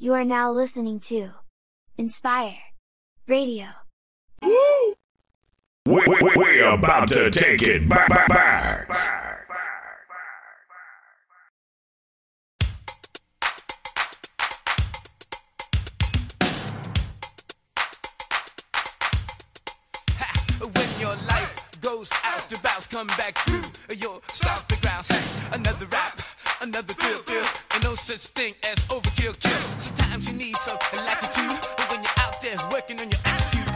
You are now listening to Inspire Radio. We, we, we're about to take it back. back, back. when your life goes out to bounce, come back through. You'll stomp the grounds. Hey, another rap, another thrill, thrill. And no such thing as overkill, kill. Sometimes you need some latitude, but when you're out there working on your attitude,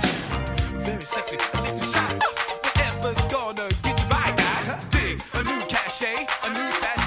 very sexy, a little shy. Whatever's gonna get you by, guy. Dig a new cachet, a new sachet,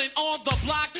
Earl chilling on the block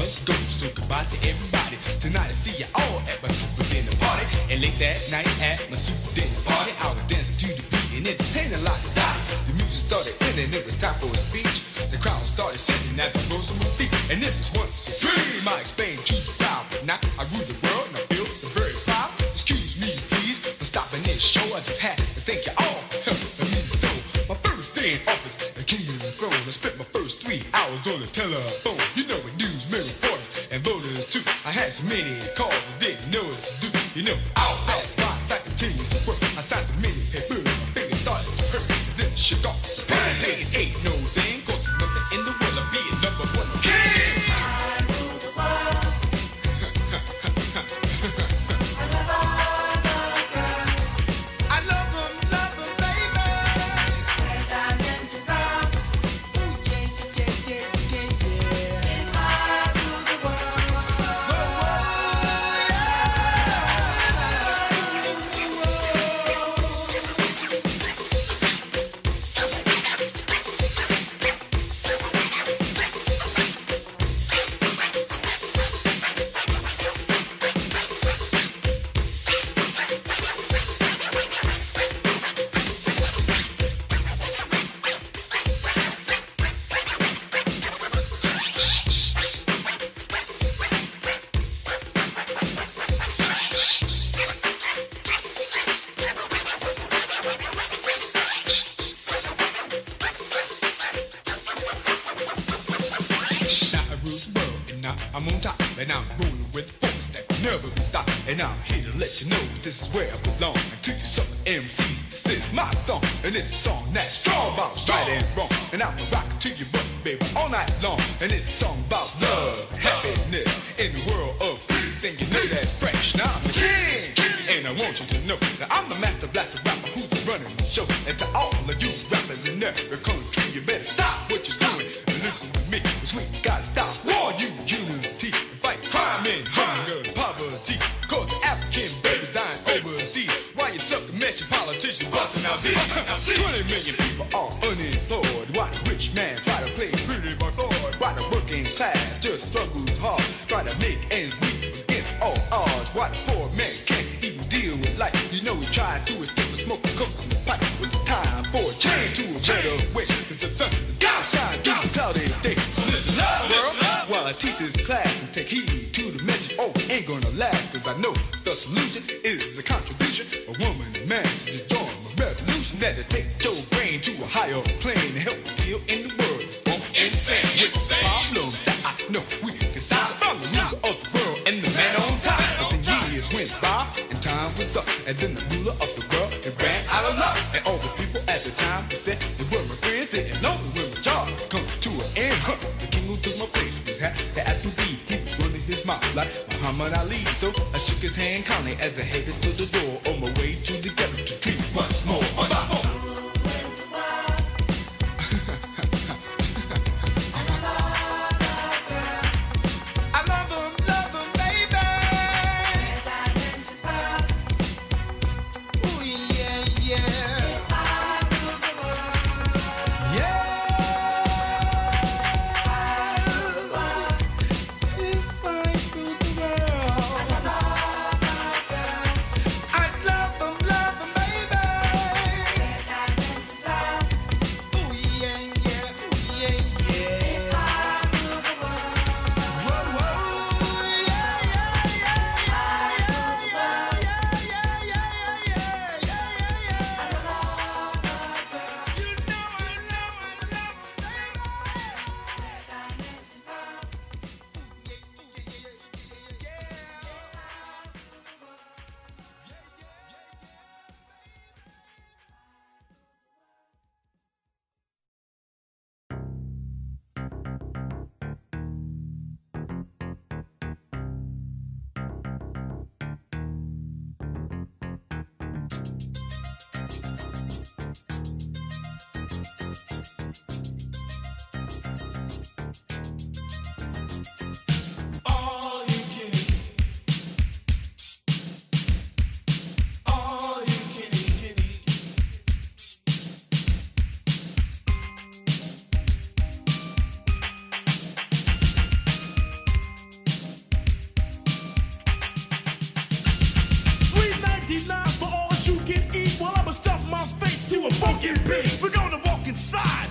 must go. So goodbye to everybody. Tonight I see you all at my super dinner party. And late that night at my super dinner party, I was dancing to the beat and entertaining like of die. The music started in and it was time for a speech. The crowd started singing as I rose on my feet. And this is once a dream. I explained to the crowd, but now I grew the Mini Car. I'm on top and I'm rolling with folks that never be stopped. And I'm here to let you know this is where I belong. And to you some MCs, this is my song. And this song that's strong about right and wrong. And I'm going to rock to you, rock, baby, all night long. And it's a song about love, happiness in the world of peace. And you know that fresh. Now I'm the king. And I want you to know that I'm the master blaster rapper who's running the show. And to all of you 20 million big. We're gonna walk inside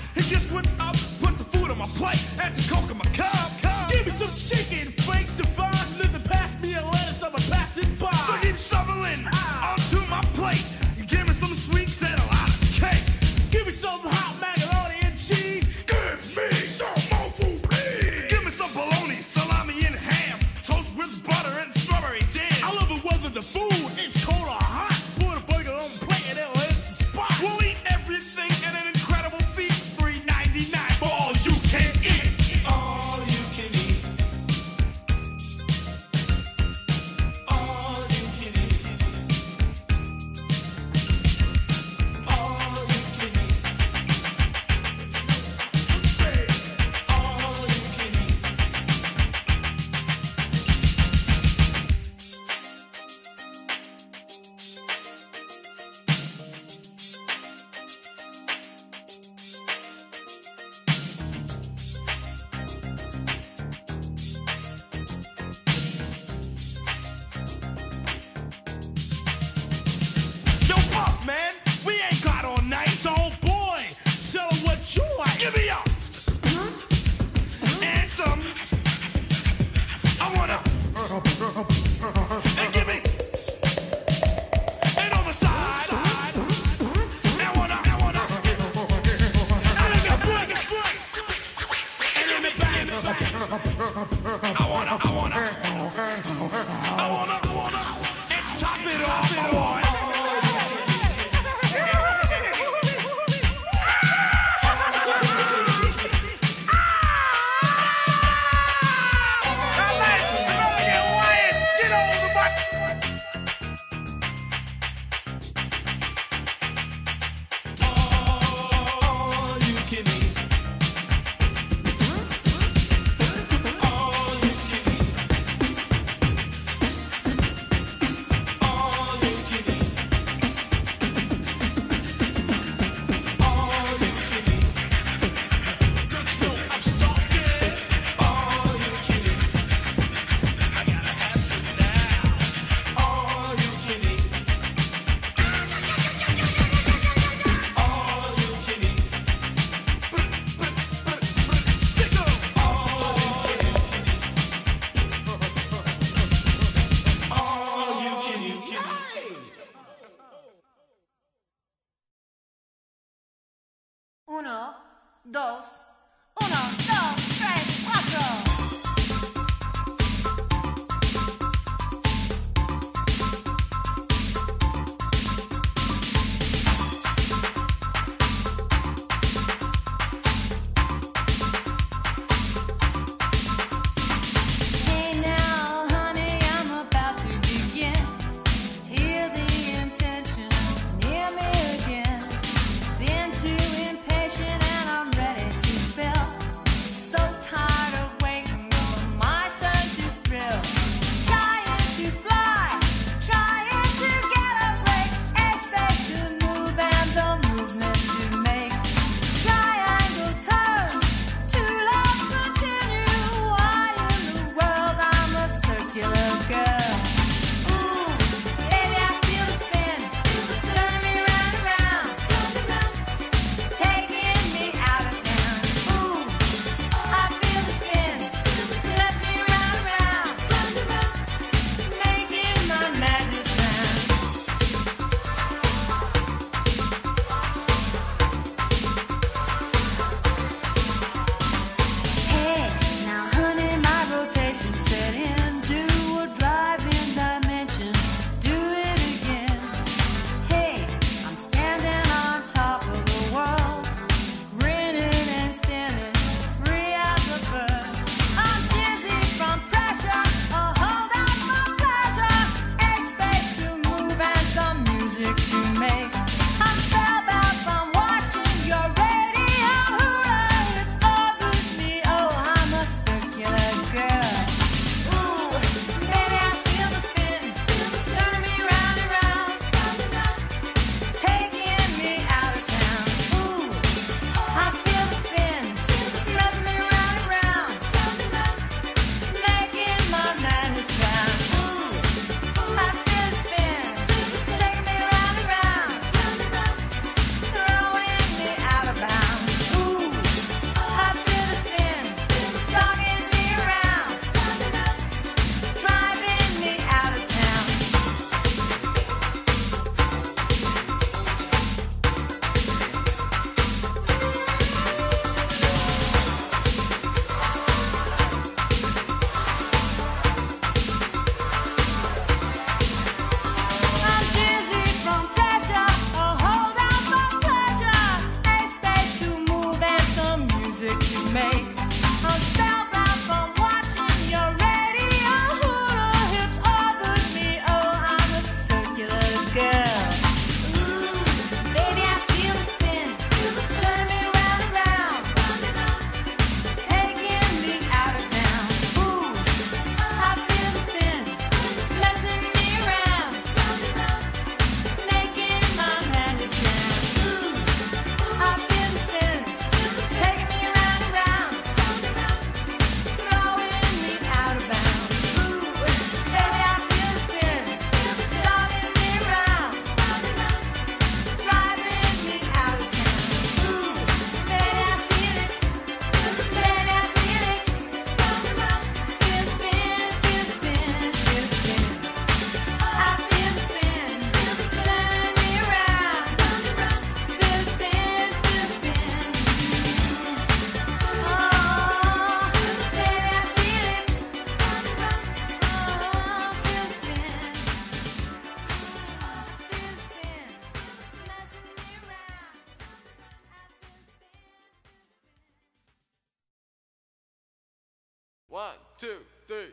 two, three,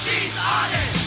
she's on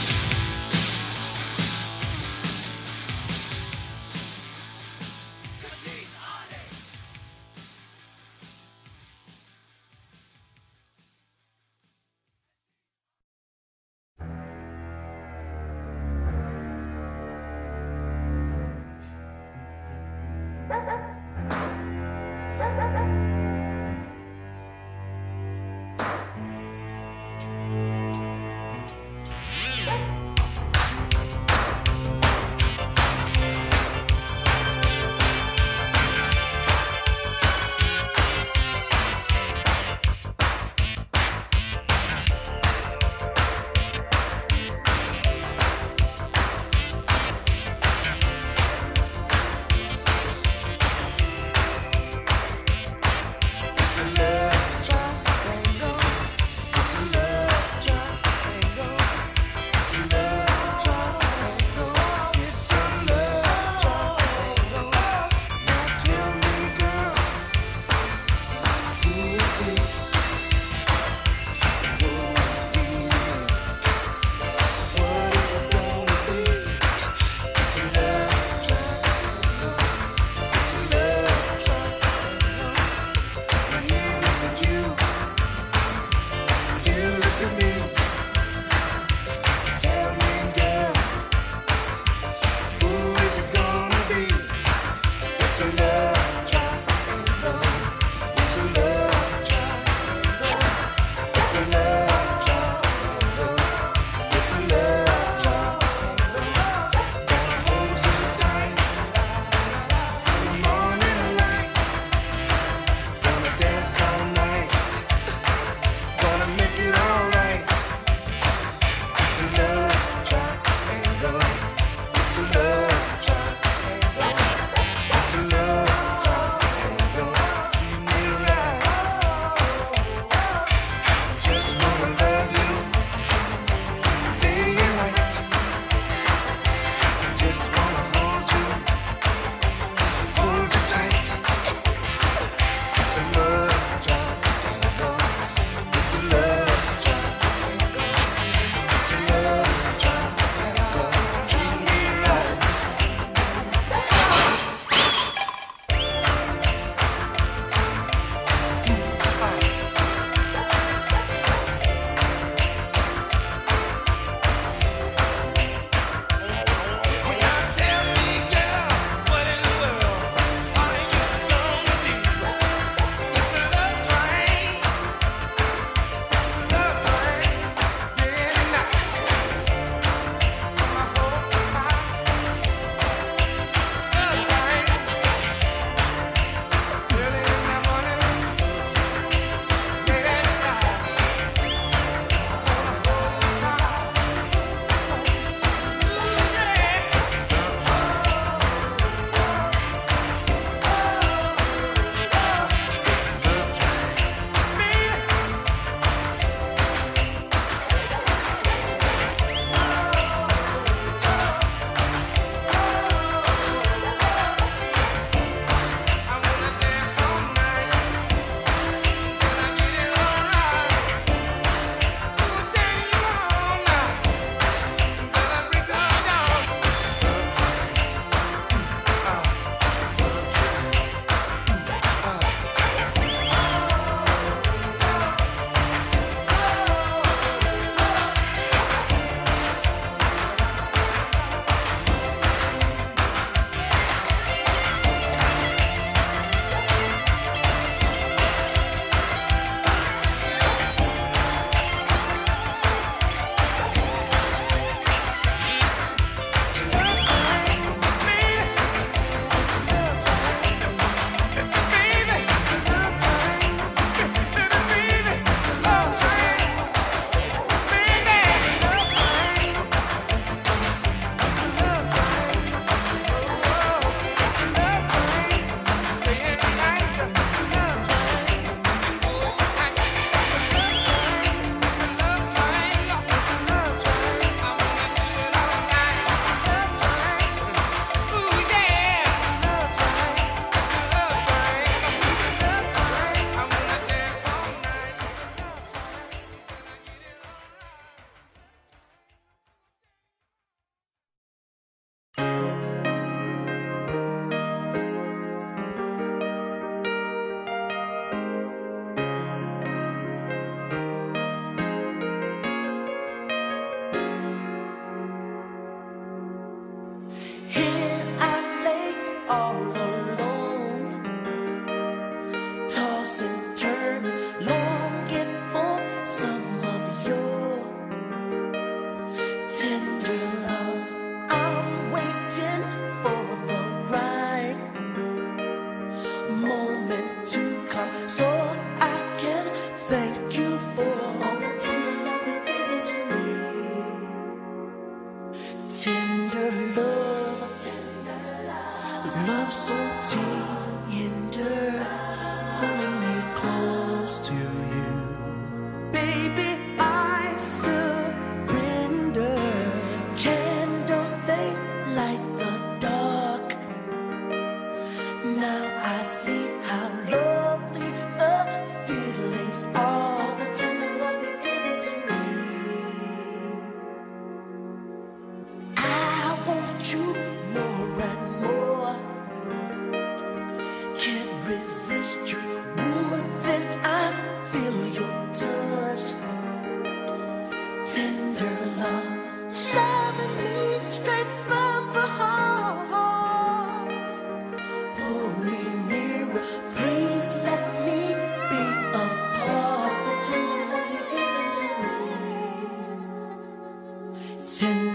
pretend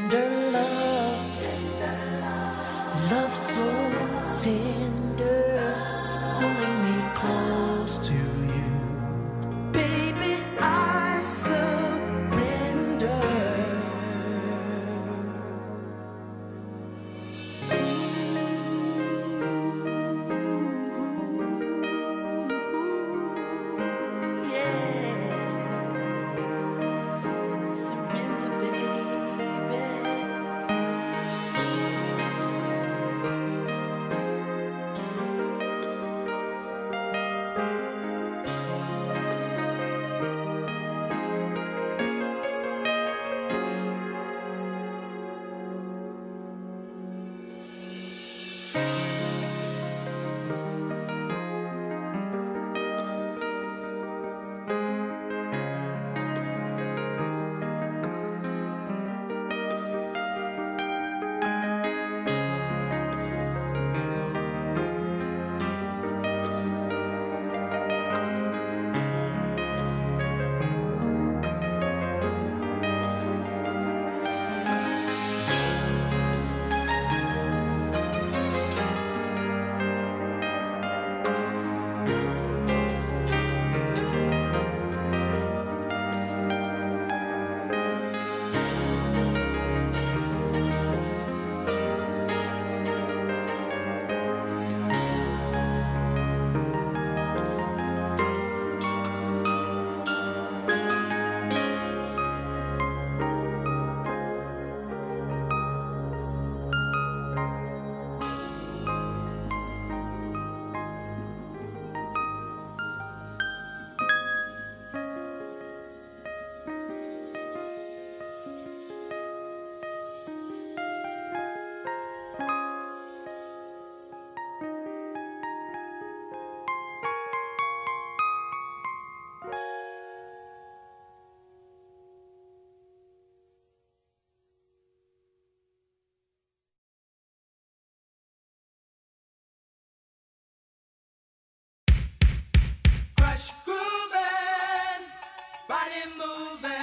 moving.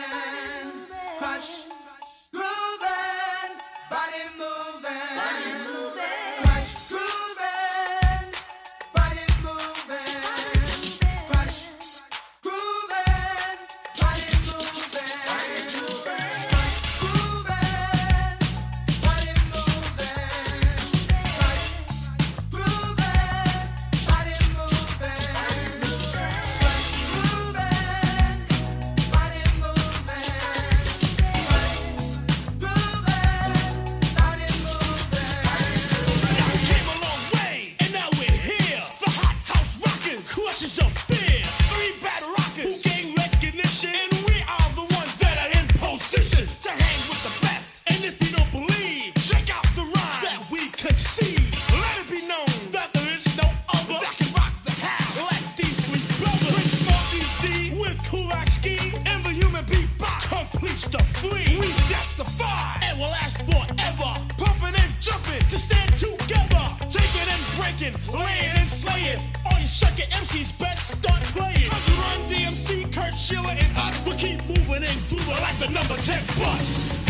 shaking, laying and slaying. All you sucking MCs best start playing. Cause Run DMC, Kurt Schiller, and us will keep moving and grooving like the number 10 bus.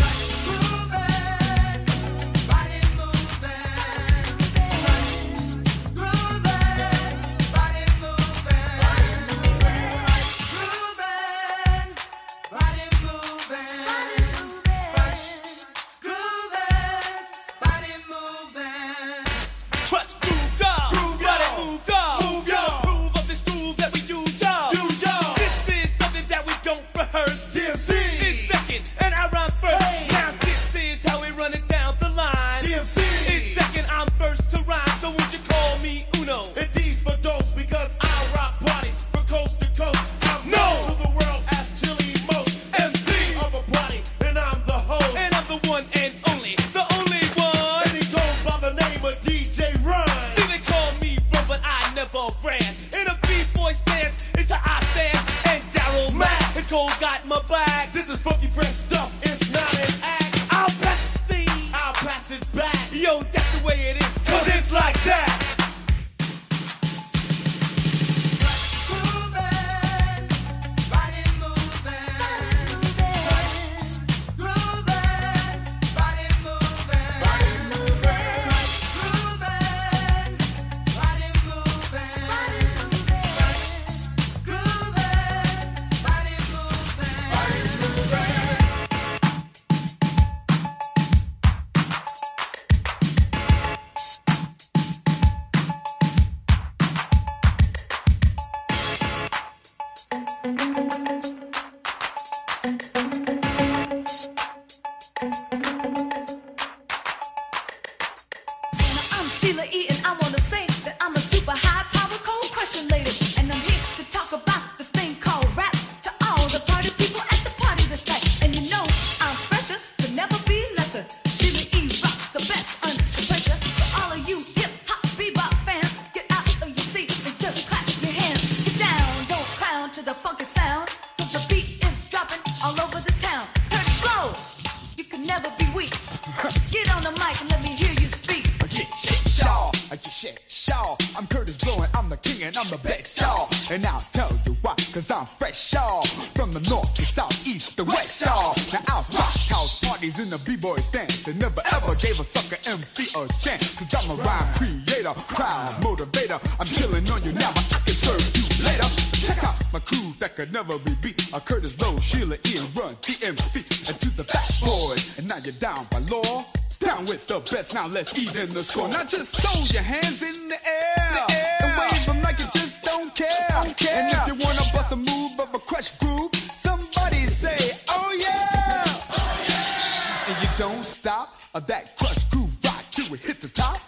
Now let's even the score. Now just throw your hands in the air, the air. and wave them like you just don't care. don't care. And if you wanna bust a move of a Krush Groove, somebody say, oh yeah. Oh yeah. And you don't stop, or that Krush Groove rock till we hit the top.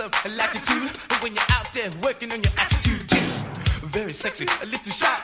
some latitude. When you're out there working on your attitude. Very sexy, a little shy.